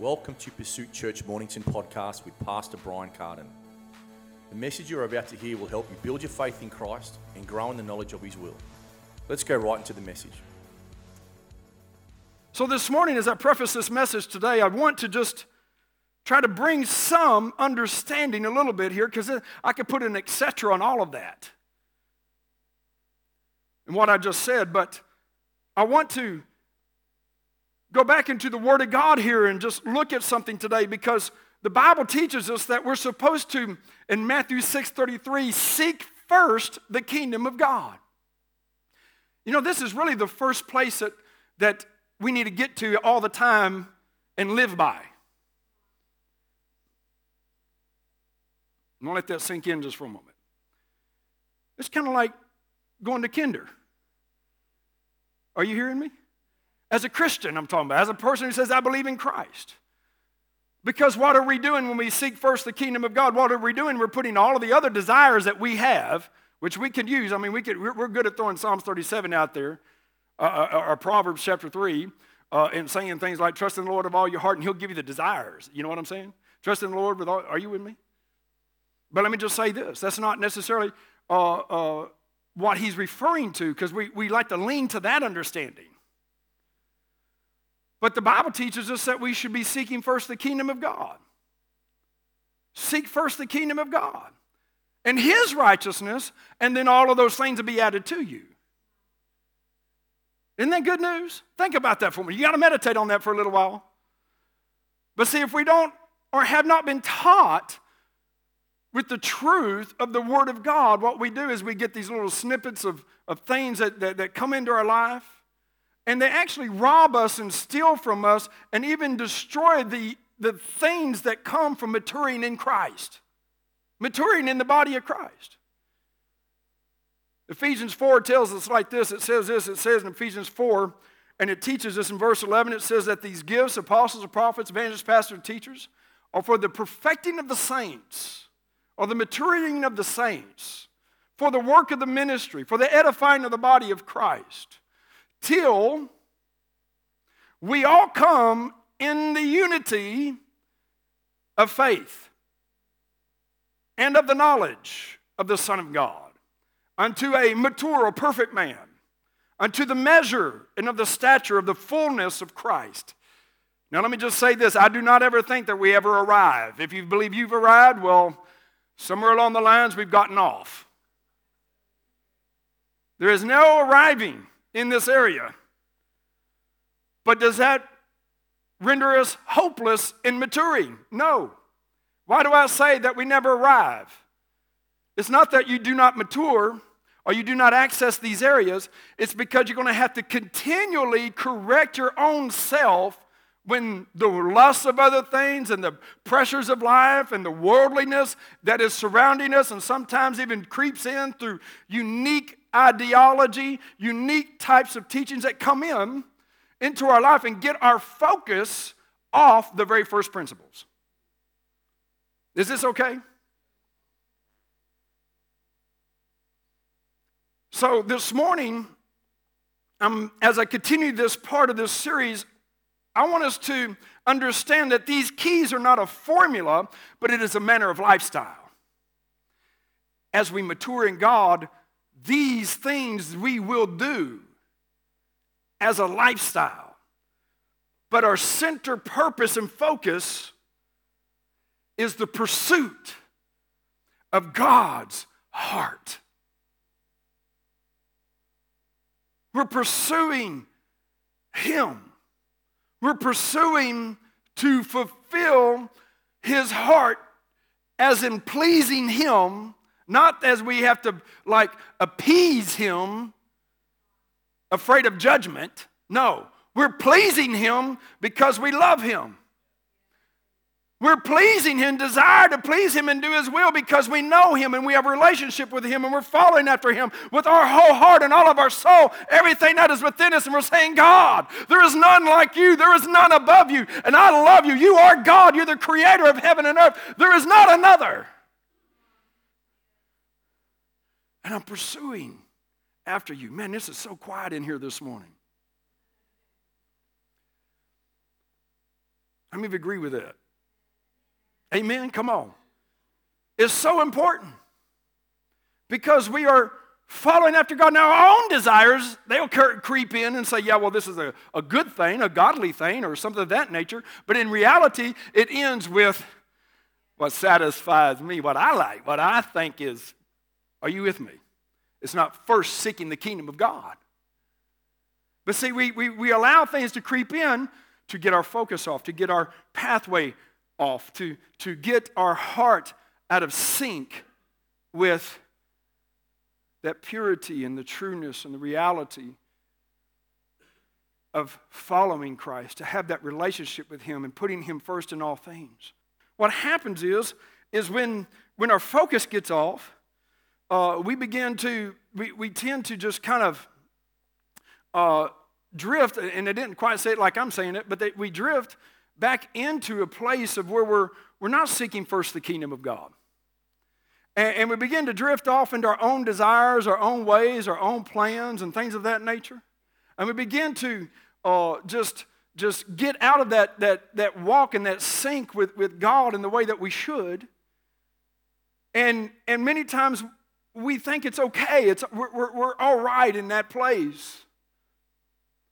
Welcome to Pursuit Church Mornington podcast with Pastor Brian Carden. The message you're about to hear will help you build your faith in Christ and grow in the knowledge of His will. Let's go right into the message. So, this morning, as I preface this message today, I want to just try to bring some understanding a little bit here because I could put an etc. on all of that and what I just said, but I want to go back into the Word of God here and just look at something today because the Bible teaches us that we're supposed to, in Matthew 6:33, seek first the kingdom of God. You know, this is really the first place that, that we need to get to all the time and live by. I'm gonna let that sink in just for a moment. It's kind of like going to kinder. Are you hearing me? As a Christian, I'm talking about, as a person who says, I believe in Christ. Because what are we doing when we seek first the kingdom of God? What are we doing? We're putting all of the other desires that we have, which we could use. I mean, we could, we're good at throwing Psalms 37 out there, uh, uh, or Proverbs chapter 3, uh, and saying things like, trust in the Lord of all your heart, and he'll give you the desires. You know what I'm saying? Trust in the Lord with all, are you with me? But let me just say this that's not necessarily uh, uh, what he's referring to, because we, we like to lean to that understanding. But the Bible teaches us that we should be seeking first the kingdom of God. Seek first the kingdom of God and his righteousness, and then all of those things will be added to you. Isn't that good news? Think about that for me. You got to meditate on that for a little while. But see, if we don't or have not been taught with the truth of the Word of God, what we do is we get these little snippets of, of things that, that, that come into our life and they actually rob us and steal from us and even destroy the, the things that come from maturing in Christ, maturing in the body of Christ. Ephesians 4 tells us like this. It says this, it says in Ephesians 4, and it teaches us in verse 11, it says that these gifts, apostles, prophets, evangelists, pastors, and teachers, are for the perfecting of the saints, or the maturing of the saints, for the work of the ministry, for the edifying of the body of Christ till we all come in the unity of faith and of the knowledge of the Son of God, unto a mature or perfect man, unto the measure and of the stature of the fullness of Christ. Now, let me just say this I do not ever think that we ever arrive. If you believe you've arrived, well, somewhere along the lines we've gotten off. There is no arriving in this area. But does that render us hopeless in maturing? No. Why do I say that we never arrive? It's not that you do not mature or you do not access these areas, it's because you're going to have to continually correct your own self when the lusts of other things and the pressures of life and the worldliness that is surrounding us and sometimes even creeps in through unique ideology, unique types of teachings that come in into our life and get our focus off the very first principles. Is this okay? So, this morning, um, as I continue this part of this series, I want us to understand that these keys are not a formula, but it is a manner of lifestyle. As we mature in God, these things we will do as a lifestyle. But our center purpose and focus is the pursuit of God's heart. We're pursuing Him. We're pursuing to fulfill His heart as in pleasing Him not as we have to like appease him, afraid of judgment. No, we're pleasing him because we love him. We're pleasing him, desire to please him and do his will because we know him and we have a relationship with him and we're following after him with our whole heart and all of our soul, everything that is within us. And we're saying, God, there is none like you, there is none above you, and I love you. You are God, you're the creator of heaven and earth. There is not another. And I'm pursuing after you. Man, this is so quiet in here this morning. How many of you agree with that? Amen? Come on. It's so important because we are following after God. Now, our own desires, they'll creep in and say, yeah, well, this is a, a good thing, a godly thing, or something of that nature. But in reality, it ends with what satisfies me, what I like, what I think is. Are you with me? It's not first seeking the kingdom of God. But see, we, we, we allow things to creep in to get our focus off, to get our pathway off, to, to get our heart out of sync with that purity and the trueness and the reality of following Christ, to have that relationship with Him and putting Him first in all things. What happens is, is when, when our focus gets off, uh, we begin to, we, we tend to just kind of uh, drift, and they didn't quite say it like I'm saying it, but they, we drift back into a place of where we're, we're not seeking first the kingdom of God. And, and we begin to drift off into our own desires, our own ways, our own plans, and things of that nature. And we begin to uh, just, just get out of that, that, that walk and that sync with, with God in the way that we should. And, and many times we think it's okay, it's, we're, we're, we're all right in that place.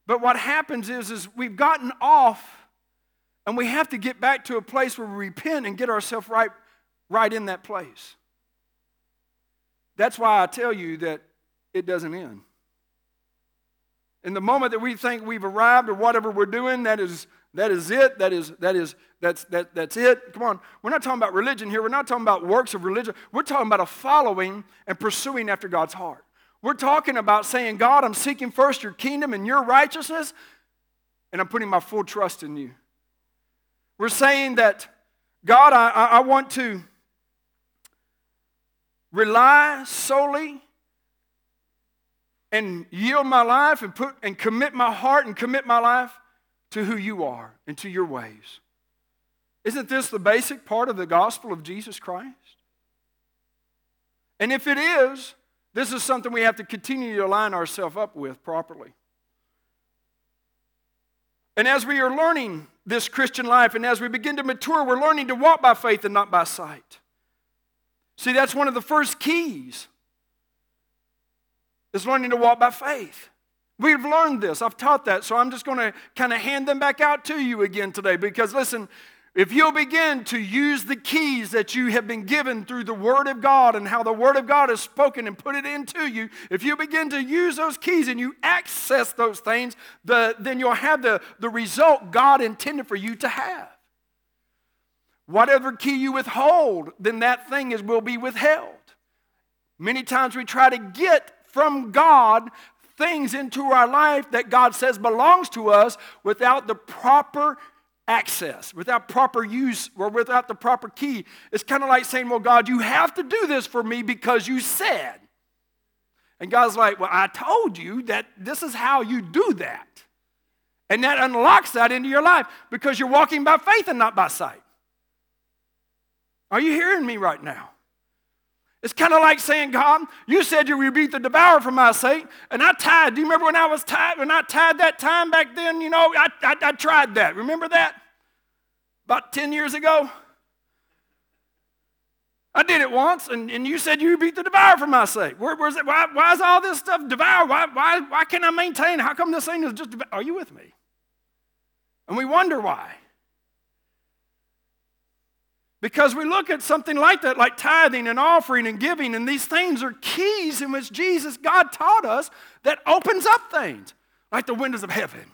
But what happens is, is we've gotten off and we have to get back to a place where we repent and get ourselves right, right in that place. That's why I tell you that it doesn't end. In the moment that we think we've arrived or whatever we're doing, that is, that is it. That is, that is, that's, that, that's it. Come on. We're not talking about religion here. We're not talking about works of religion. We're talking about a following and pursuing after God's heart. We're talking about saying, God, I'm seeking first your kingdom and your righteousness, and I'm putting my full trust in you. We're saying that, God, I, I want to rely solely and yield my life and, put, and commit my heart and commit my life to who you are and to your ways. Isn't this the basic part of the gospel of Jesus Christ? And if it is, this is something we have to continue to align ourselves up with properly. And as we are learning this Christian life and as we begin to mature, we're learning to walk by faith and not by sight. See, that's one of the first keys is learning to walk by faith. We've learned this. I've taught that. So I'm just going to kind of hand them back out to you again today because listen, if you'll begin to use the keys that you have been given through the Word of God and how the Word of God is spoken and put it into you, if you begin to use those keys and you access those things, the, then you'll have the, the result God intended for you to have. Whatever key you withhold, then that thing is, will be withheld. Many times we try to get from God things into our life that God says belongs to us without the proper access, without proper use, or without the proper key. It's kind of like saying, Well, God, you have to do this for me because you said. And God's like, Well, I told you that this is how you do that. And that unlocks that into your life because you're walking by faith and not by sight. Are you hearing me right now? It's kind of like saying, God, you said you rebuke the devourer for my sake, and I tied. Do you remember when I was tied? When I tied that time back then, you know, I, I, I tried that. Remember that? About 10 years ago? I did it once, and, and you said you beat the devourer for my sake. Where, where's it? Why, why is all this stuff devour? Why, why, why can't I maintain? How come this thing is just, are you with me? And we wonder why. Because we look at something like that, like tithing and offering and giving, and these things are keys in which Jesus, God taught us, that opens up things, like the windows of heaven.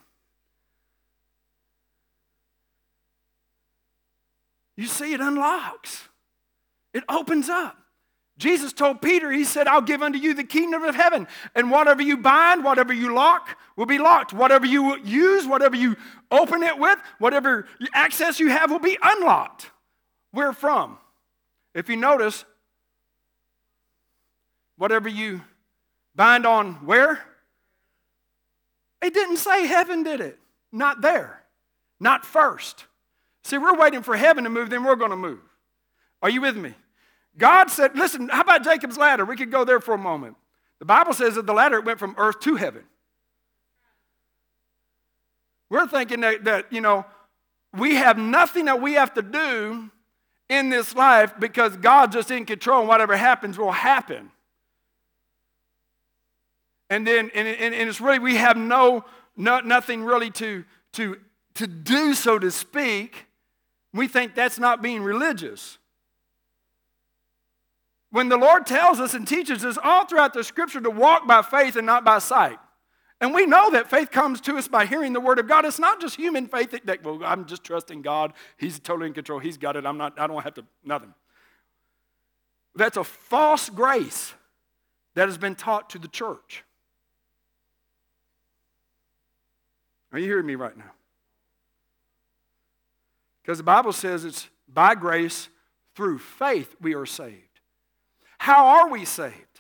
You see, it unlocks, it opens up. Jesus told Peter, He said, I'll give unto you the kingdom of heaven. And whatever you bind, whatever you lock, will be locked. Whatever you use, whatever you open it with, whatever access you have will be unlocked. Where from? If you notice, whatever you bind on where? It didn't say heaven, did it? Not there. Not first. See, we're waiting for heaven to move, then we're going to move. Are you with me? God said, listen, how about Jacob's ladder? We could go there for a moment. The Bible says that the ladder went from earth to heaven. We're thinking that, that you know, we have nothing that we have to do in this life because God's just in control and whatever happens will happen. And then, and, and, and it's really, we have no, no, nothing really to, to, to do, so to speak. We think that's not being religious. When the Lord tells us and teaches us all throughout the scripture to walk by faith and not by sight. And we know that faith comes to us by hearing the word of God. It's not just human faith that, that well, I'm just trusting God. He's totally in control. He's got it. I'm not, I don't have to, nothing. That's a false grace that has been taught to the church. Are you hearing me right now? Because the Bible says it's by grace through faith we are saved. How are we saved?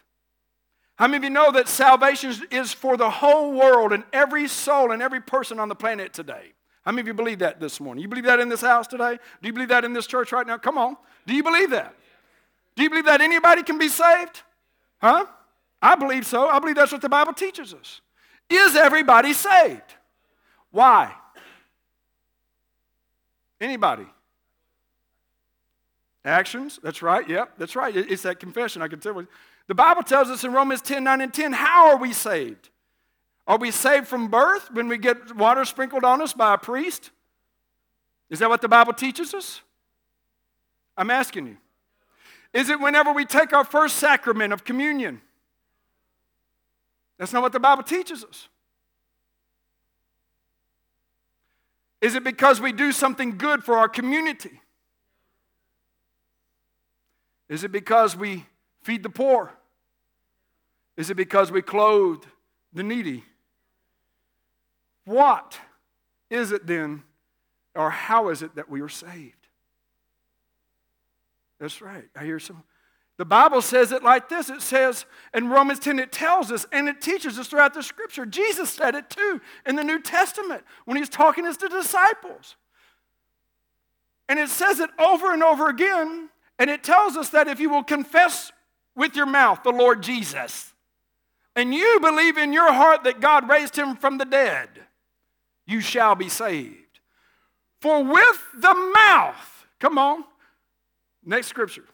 How many of you know that salvation is for the whole world and every soul and every person on the planet today? How many of you believe that this morning? You believe that in this house today? Do you believe that in this church right now? Come on. Do you believe that? Do you believe that anybody can be saved? Huh? I believe so. I believe that's what the Bible teaches us. Is everybody saved? Why? Anybody? Actions? That's right. Yep, that's right. It's that confession. I can tell you. The Bible tells us in Romans 10 9 and 10 how are we saved? Are we saved from birth when we get water sprinkled on us by a priest? Is that what the Bible teaches us? I'm asking you. Is it whenever we take our first sacrament of communion? That's not what the Bible teaches us. Is it because we do something good for our community? Is it because we feed the poor? Is it because we clothe the needy? What is it then, or how is it that we are saved? That's right. I hear some. The Bible says it like this it says in Romans 10, it tells us and it teaches us throughout the scripture. Jesus said it too in the New Testament when he's talking to the disciples. And it says it over and over again. And it tells us that if you will confess with your mouth the Lord Jesus, and you believe in your heart that God raised him from the dead, you shall be saved. For with the mouth, come on, next scripture,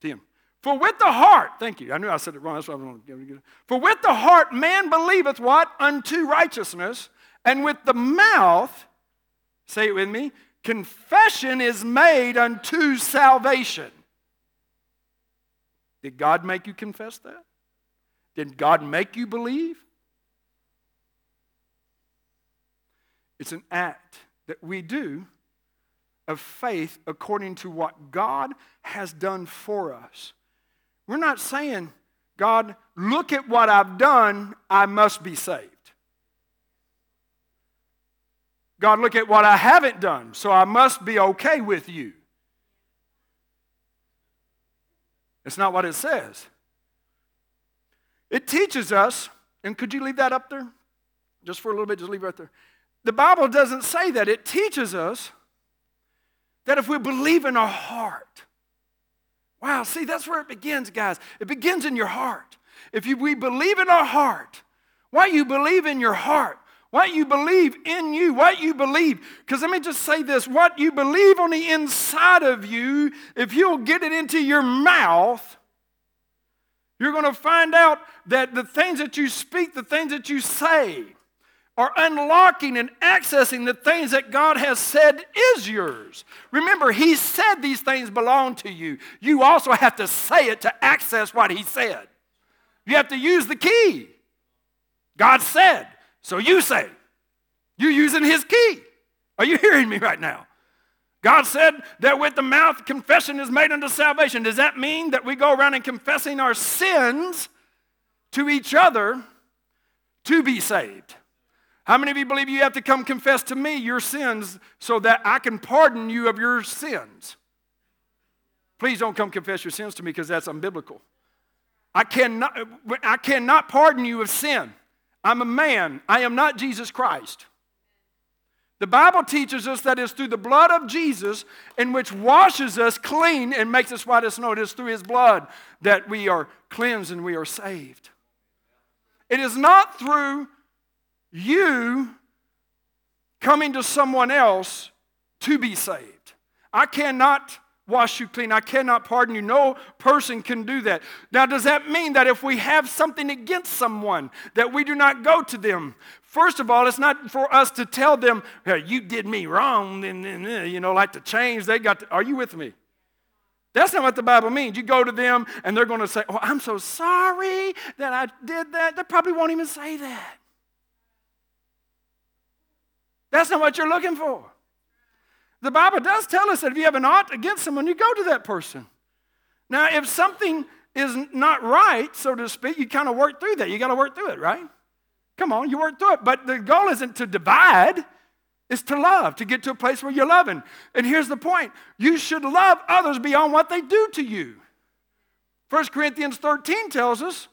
Tim. For with the heart, thank you, I knew I said it wrong, that's why I'm going to it. For with the heart man believeth what? Unto righteousness, and with the mouth, say it with me, confession is made unto salvation. Did God make you confess that? Did God make you believe? It's an act that we do of faith according to what God has done for us. We're not saying, God, look at what I've done, I must be saved. God, look at what I haven't done, so I must be okay with you. It's not what it says. It teaches us, and could you leave that up there? Just for a little bit, just leave it right there. The Bible doesn't say that. It teaches us that if we believe in our heart, wow, see, that's where it begins, guys. It begins in your heart. If you, we believe in our heart, why you believe in your heart, what you believe in you, what you believe. Because let me just say this what you believe on the inside of you, if you'll get it into your mouth, you're going to find out that the things that you speak, the things that you say, are unlocking and accessing the things that God has said is yours. Remember, He said these things belong to you. You also have to say it to access what He said. You have to use the key. God said, so you say. You're using His key. Are you hearing me right now? God said that with the mouth confession is made unto salvation. Does that mean that we go around and confessing our sins to each other to be saved? How many of you believe you have to come confess to me your sins so that I can pardon you of your sins? Please don't come confess your sins to me because that's unbiblical. I cannot, I cannot pardon you of sin. I'm a man. I am not Jesus Christ. The Bible teaches us that it's through the blood of Jesus, in which washes us clean and makes us white as snow. It is through his blood that we are cleansed and we are saved. It is not through you coming to someone else to be saved. I cannot wash you clean. I cannot pardon you. No person can do that. Now, does that mean that if we have something against someone, that we do not go to them? First of all, it's not for us to tell them, hey, you did me wrong, and, and, you know, like to change. They got to, are you with me? That's not what the Bible means. You go to them and they're going to say, Oh, I'm so sorry that I did that. They probably won't even say that. That's not what you're looking for. The Bible does tell us that if you have an ought against someone, you go to that person. Now, if something is not right, so to speak, you kind of work through that. You got to work through it, right? Come on, you work through it. But the goal isn't to divide, it's to love, to get to a place where you're loving. And here's the point you should love others beyond what they do to you. 1 Corinthians 13 tells us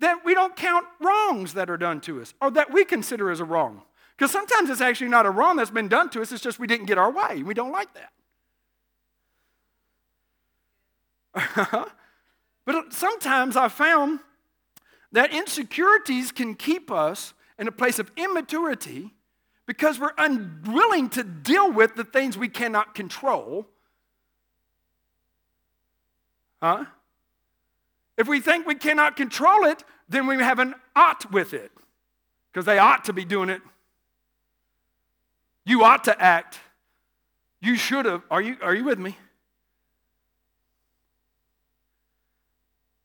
that we don't count wrongs that are done to us or that we consider as a wrong. Because sometimes it's actually not a wrong that's been done to us, it's just we didn't get our way. We don't like that. Uh-huh. but uh, sometimes I found that insecurities can keep us in a place of immaturity because we're unwilling to deal with the things we cannot control. Huh? If we think we cannot control it, then we have an ought with it because they ought to be doing it you ought to act. You should have. Are you, are you with me?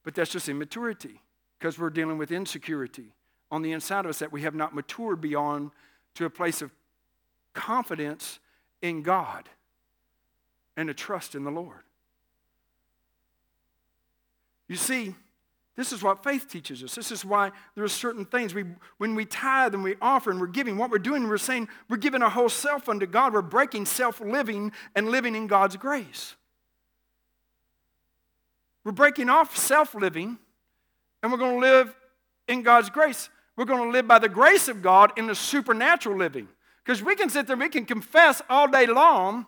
But that's just immaturity because we're dealing with insecurity on the inside of us that we have not matured beyond to a place of confidence in God and a trust in the Lord. You see, this is what faith teaches us. This is why there are certain things. We, when we tithe and we offer and we're giving, what we're doing, we're saying we're giving our whole self unto God. We're breaking self living and living in God's grace. We're breaking off self living and we're going to live in God's grace. We're going to live by the grace of God in the supernatural living. Because we can sit there, we can confess all day long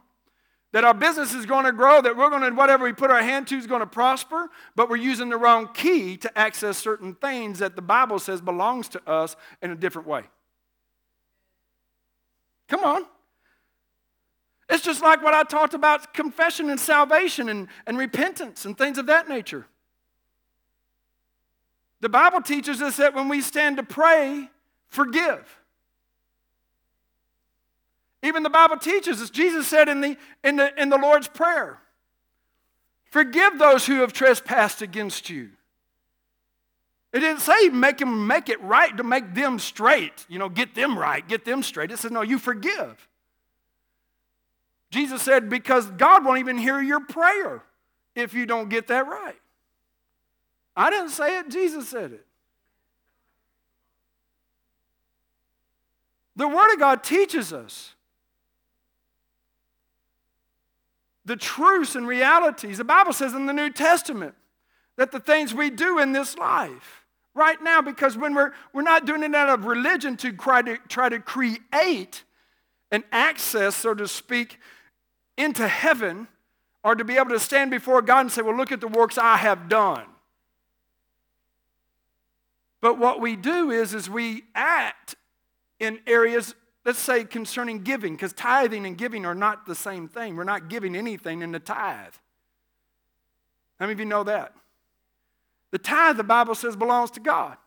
that our business is going to grow, that we're going to, whatever we put our hand to is going to prosper, but we're using the wrong key to access certain things that the Bible says belongs to us in a different way. Come on. It's just like what I talked about confession and salvation and, and repentance and things of that nature. The Bible teaches us that when we stand to pray, forgive. Even the Bible teaches us, Jesus said in the, in the, in the Lord's Prayer, Forgive those who have trespassed against you. It didn't say make them make it right to make them straight, you know, get them right, get them straight. It says, no, you forgive. Jesus said, because God won't even hear your prayer if you don't get that right. I didn't say it, Jesus said it. The Word of God teaches us the truths and realities. The Bible says in the New Testament that the things we do in this life, right now, because when we're, we're not doing it out of religion to try to, try to create an access, so to speak, into heaven, or to be able to stand before God and say, Well, look at the works I have done. But what we do is, is we act in areas let's say concerning giving, because tithing and giving are not the same thing. We're not giving anything in the tithe. How many of you know that? The tithe, the Bible says, belongs to God.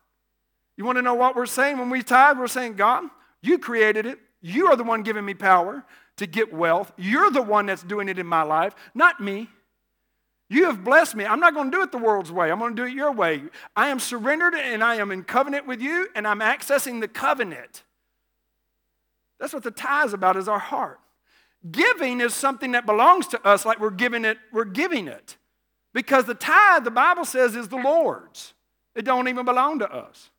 You want to know what we're saying when we tithe? We're saying, God, you created it. You are the one giving me power to get wealth. You're the one that's doing it in my life, not me. You have blessed me. I'm not going to do it the world's way. I'm going to do it your way. I am surrendered and I am in covenant with you, and I'm accessing the covenant. That's what the tithe is about, is our heart. Giving is something that belongs to us, like we're giving it, we're giving it. Because the tithe, the Bible says, is the Lord's. It don't even belong to us.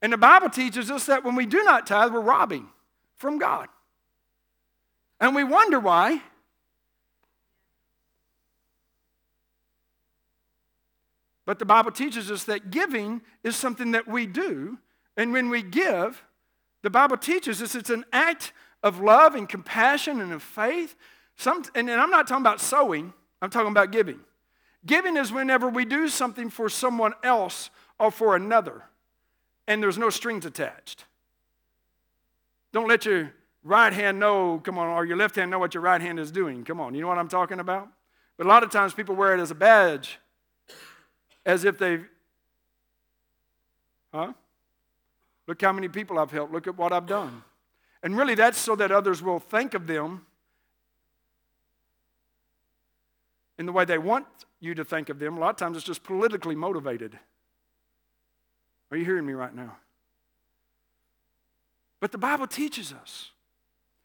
And the Bible teaches us that when we do not tithe, we're robbing from God. And we wonder why. But the Bible teaches us that giving is something that we do. And when we give, the Bible teaches us it's an act of love and compassion and of faith. Some, and, and I'm not talking about sowing, I'm talking about giving. Giving is whenever we do something for someone else or for another, and there's no strings attached. Don't let your right hand know, come on, or your left hand know what your right hand is doing. Come on, you know what I'm talking about? But a lot of times people wear it as a badge, as if they've, huh? Look how many people I've helped. Look at what I've done. And really, that's so that others will think of them in the way they want you to think of them. A lot of times it's just politically motivated. Are you hearing me right now? But the Bible teaches us.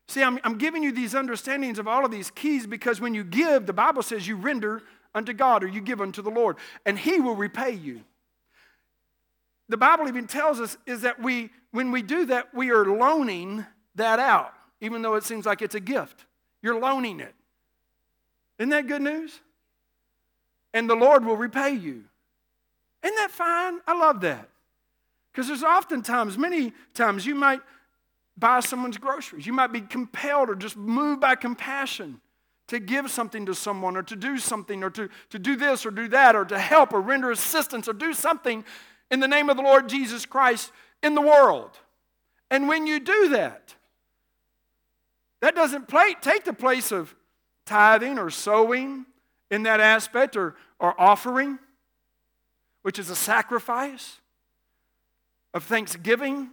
See, I'm, I'm giving you these understandings of all of these keys because when you give, the Bible says you render unto God or you give unto the Lord, and He will repay you. The Bible even tells us is that we, when we do that, we are loaning that out, even though it seems like it's a gift. You're loaning it. Isn't that good news? And the Lord will repay you. Isn't that fine? I love that. Because there's oftentimes, many times, you might buy someone's groceries. You might be compelled or just moved by compassion to give something to someone or to do something or to, to do this or do that or to help or render assistance or do something in the name of the Lord Jesus Christ in the world. And when you do that, that doesn't play, take the place of tithing or sowing in that aspect or, or offering, which is a sacrifice of thanksgiving,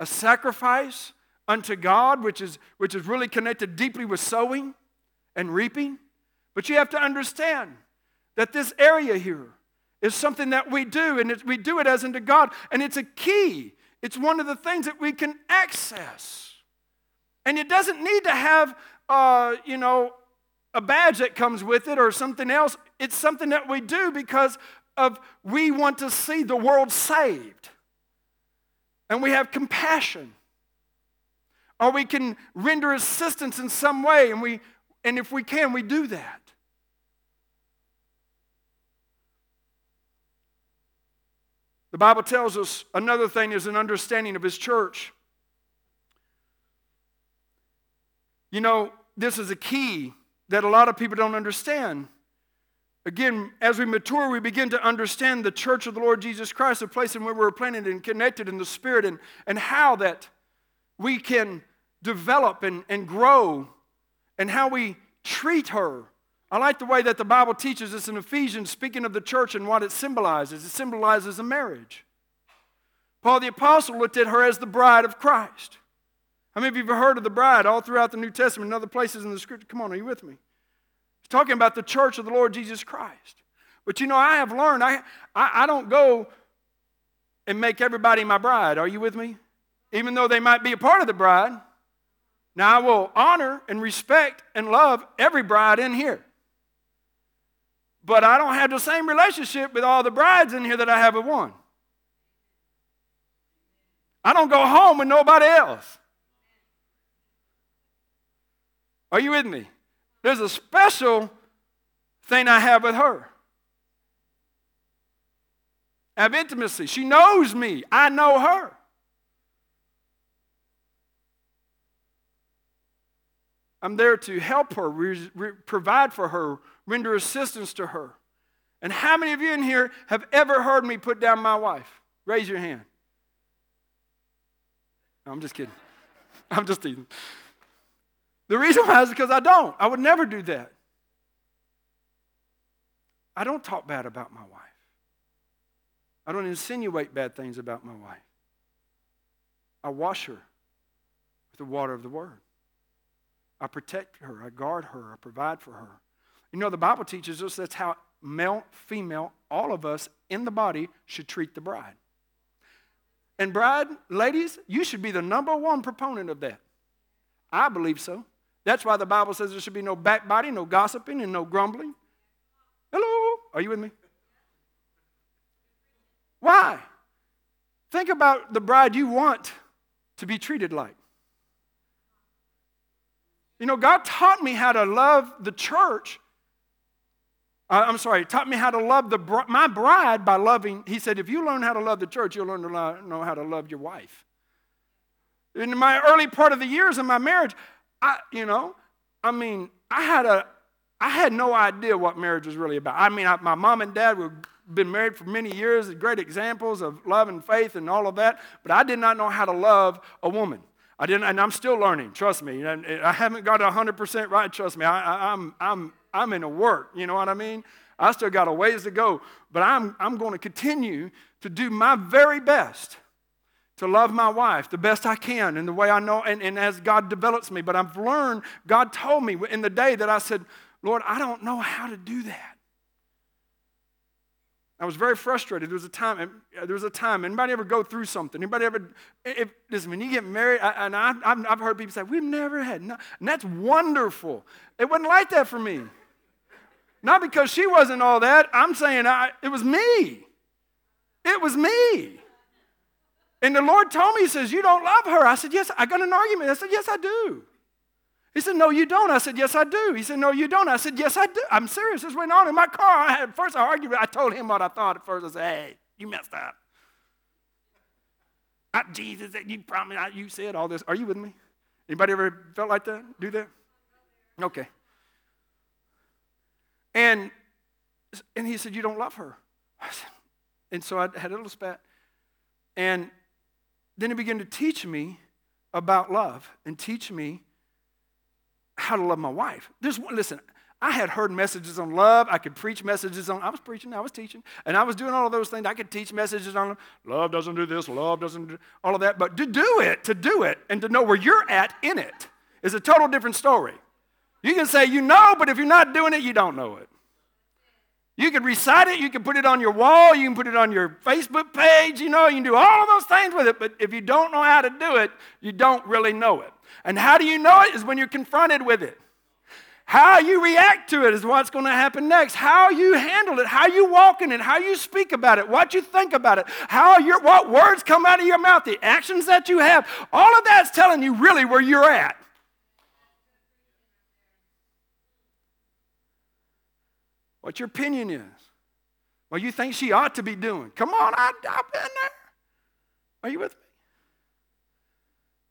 a sacrifice unto God, which is, which is really connected deeply with sowing and reaping. But you have to understand that this area here is something that we do, and we do it as unto God, and it's a key. It's one of the things that we can access. And it doesn't need to have, uh, you know, a badge that comes with it or something else. It's something that we do because of we want to see the world saved. And we have compassion or we can render assistance in some way, and, we, and if we can, we do that. The Bible tells us another thing is an understanding of His church. You know, this is a key that a lot of people don't understand. Again, as we mature, we begin to understand the church of the Lord Jesus Christ, the place in where we're planted and connected in the Spirit, and, and how that we can develop and, and grow and how we treat her. I like the way that the Bible teaches us in Ephesians, speaking of the church and what it symbolizes. It symbolizes a marriage. Paul the Apostle looked at her as the bride of Christ. How many of you have heard of the bride all throughout the New Testament and other places in the scripture? Come on, are you with me? He's talking about the church of the Lord Jesus Christ. But you know, I have learned, I, I, I don't go and make everybody my bride. Are you with me? Even though they might be a part of the bride, now, I will honor and respect and love every bride in here. But I don't have the same relationship with all the brides in here that I have with one. I don't go home with nobody else. Are you with me? There's a special thing I have with her. I have intimacy. She knows me. I know her. I'm there to help her, re- re- provide for her, render assistance to her. And how many of you in here have ever heard me put down my wife? Raise your hand. No, I'm just kidding. I'm just teasing. The reason why is because I don't. I would never do that. I don't talk bad about my wife. I don't insinuate bad things about my wife. I wash her with the water of the word. I protect her, I guard her, I provide for her. You know, the Bible teaches us that's how male, female, all of us in the body should treat the bride. And, bride, ladies, you should be the number one proponent of that. I believe so. That's why the Bible says there should be no backbiting, no gossiping, and no grumbling. Hello? Are you with me? Why? Think about the bride you want to be treated like. You know, God taught me how to love the church. Uh, I'm sorry, taught me how to love the, my bride by loving. He said, if you learn how to love the church, you'll learn to know how to love your wife. In my early part of the years of my marriage, I, you know, I mean, I had a, I had no idea what marriage was really about. I mean, I, my mom and dad were been married for many years, great examples of love and faith and all of that, but I did not know how to love a woman. I didn't, and I'm still learning. Trust me. I haven't got 100% right. Trust me. I, I'm, I'm, I'm in a work. You know what I mean? I still got a ways to go, but I'm, I'm going to continue to do my very best to love my wife the best I can in the way I know and, and as God develops me. But I've learned, God told me in the day that I said, Lord, I don't know how to do that. I was very frustrated. There was a time. Uh, there was a time. Anybody ever go through something? Anybody ever? If, listen, when you get married, I, and I, have I've heard people say, "We've never had," no, and that's wonderful. It wasn't like that for me. Not because she wasn't all that. I'm saying I, it was me. It was me. And the Lord told me, He says, You don't love her. I said, Yes. I got an argument. I said, Yes, I do. He said, No, you don't. I said, Yes, I do. He said, No, you don't. I said, Yes, I do. I'm serious. This went on in my car. I had, first, I argued. I told him what I thought at first. I said, Hey, you messed up. Not Jesus, you promised, I, you said all this. Are you with me? Anybody ever felt like that? Do that? Okay. And, and he said, You don't love her. Said, and so I had a little spat. And then he began to teach me about love and teach me how to love my wife. There's one, listen, I had heard messages on love. I could preach messages on, I was preaching, I was teaching, and I was doing all of those things. I could teach messages on love doesn't do this, love doesn't do all of that. But to do it, to do it, and to know where you're at in it is a total different story. You can say you know, but if you're not doing it, you don't know it. You can recite it, you can put it on your wall, you can put it on your Facebook page, you know, you can do all of those things with it, but if you don't know how to do it, you don't really know it. And how do you know it is when you're confronted with it. How you react to it is what's going to happen next. How you handle it, how you walk in it, how you speak about it, what you think about it, how your what words come out of your mouth, the actions that you have. All of that's telling you really where you're at. what your opinion is, what you think she ought to be doing. Come on, I, have been there. Are you with me?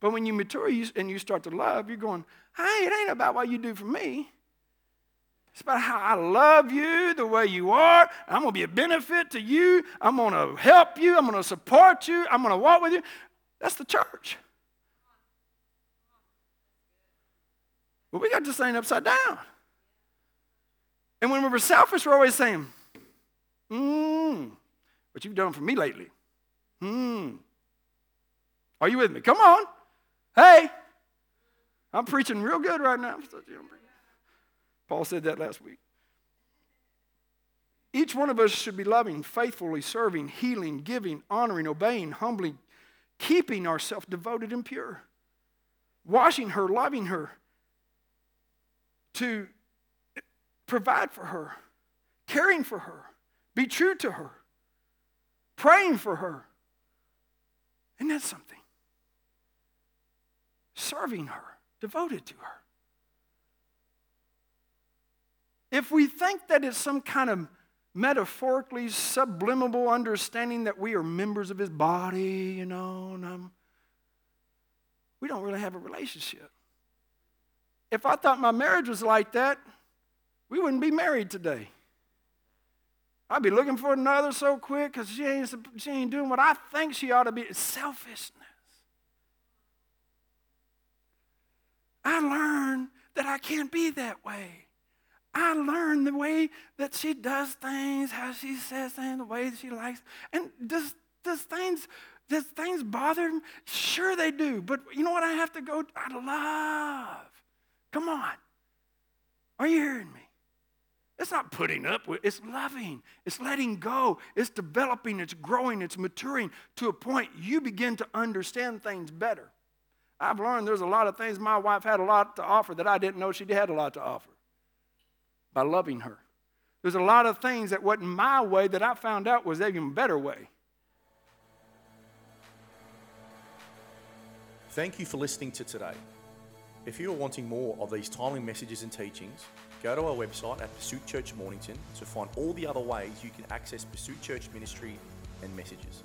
But when you mature and you start to love, you're going, hey, it ain't about what you do for me. It's about how I love you the way you are. I'm going to be a benefit to you. I'm going to help you. I'm going to support you. I'm going to walk with you. That's the church. But we got this thing upside down. And when we're selfish, we're always saying, hmm, what you've done for me lately. Hmm. Are you with me? Come on. Hey, I'm preaching real good right now. Paul said that last week. Each one of us should be loving, faithfully serving, healing, giving, honoring, obeying, humbly, keeping ourselves devoted and pure, washing her, loving her, to provide for her, caring for her, be true to her, praying for her. Isn't that something? Serving her, devoted to her. If we think that it's some kind of metaphorically subliminal understanding that we are members of his body, you know, and um, we don't really have a relationship. If I thought my marriage was like that, we wouldn't be married today. I'd be looking for another so quick because she ain't, she ain't doing what I think she ought to be. It's selfishness. I learned that I can't be that way. I learned the way that she does things, how she says things, the way that she likes. And does, does things does things bother me? Sure they do. But you know what I have to go of love. Come on. Are you hearing me? It's not putting up with, it's loving, it's letting go, it's developing, it's growing, it's maturing to a point you begin to understand things better. I've learned there's a lot of things my wife had a lot to offer that I didn't know she had a lot to offer by loving her. There's a lot of things that wasn't my way that I found out was even better way. Thank you for listening to today. If you are wanting more of these timely messages and teachings, go to our website at Pursuit Church Mornington to find all the other ways you can access Pursuit Church ministry and messages.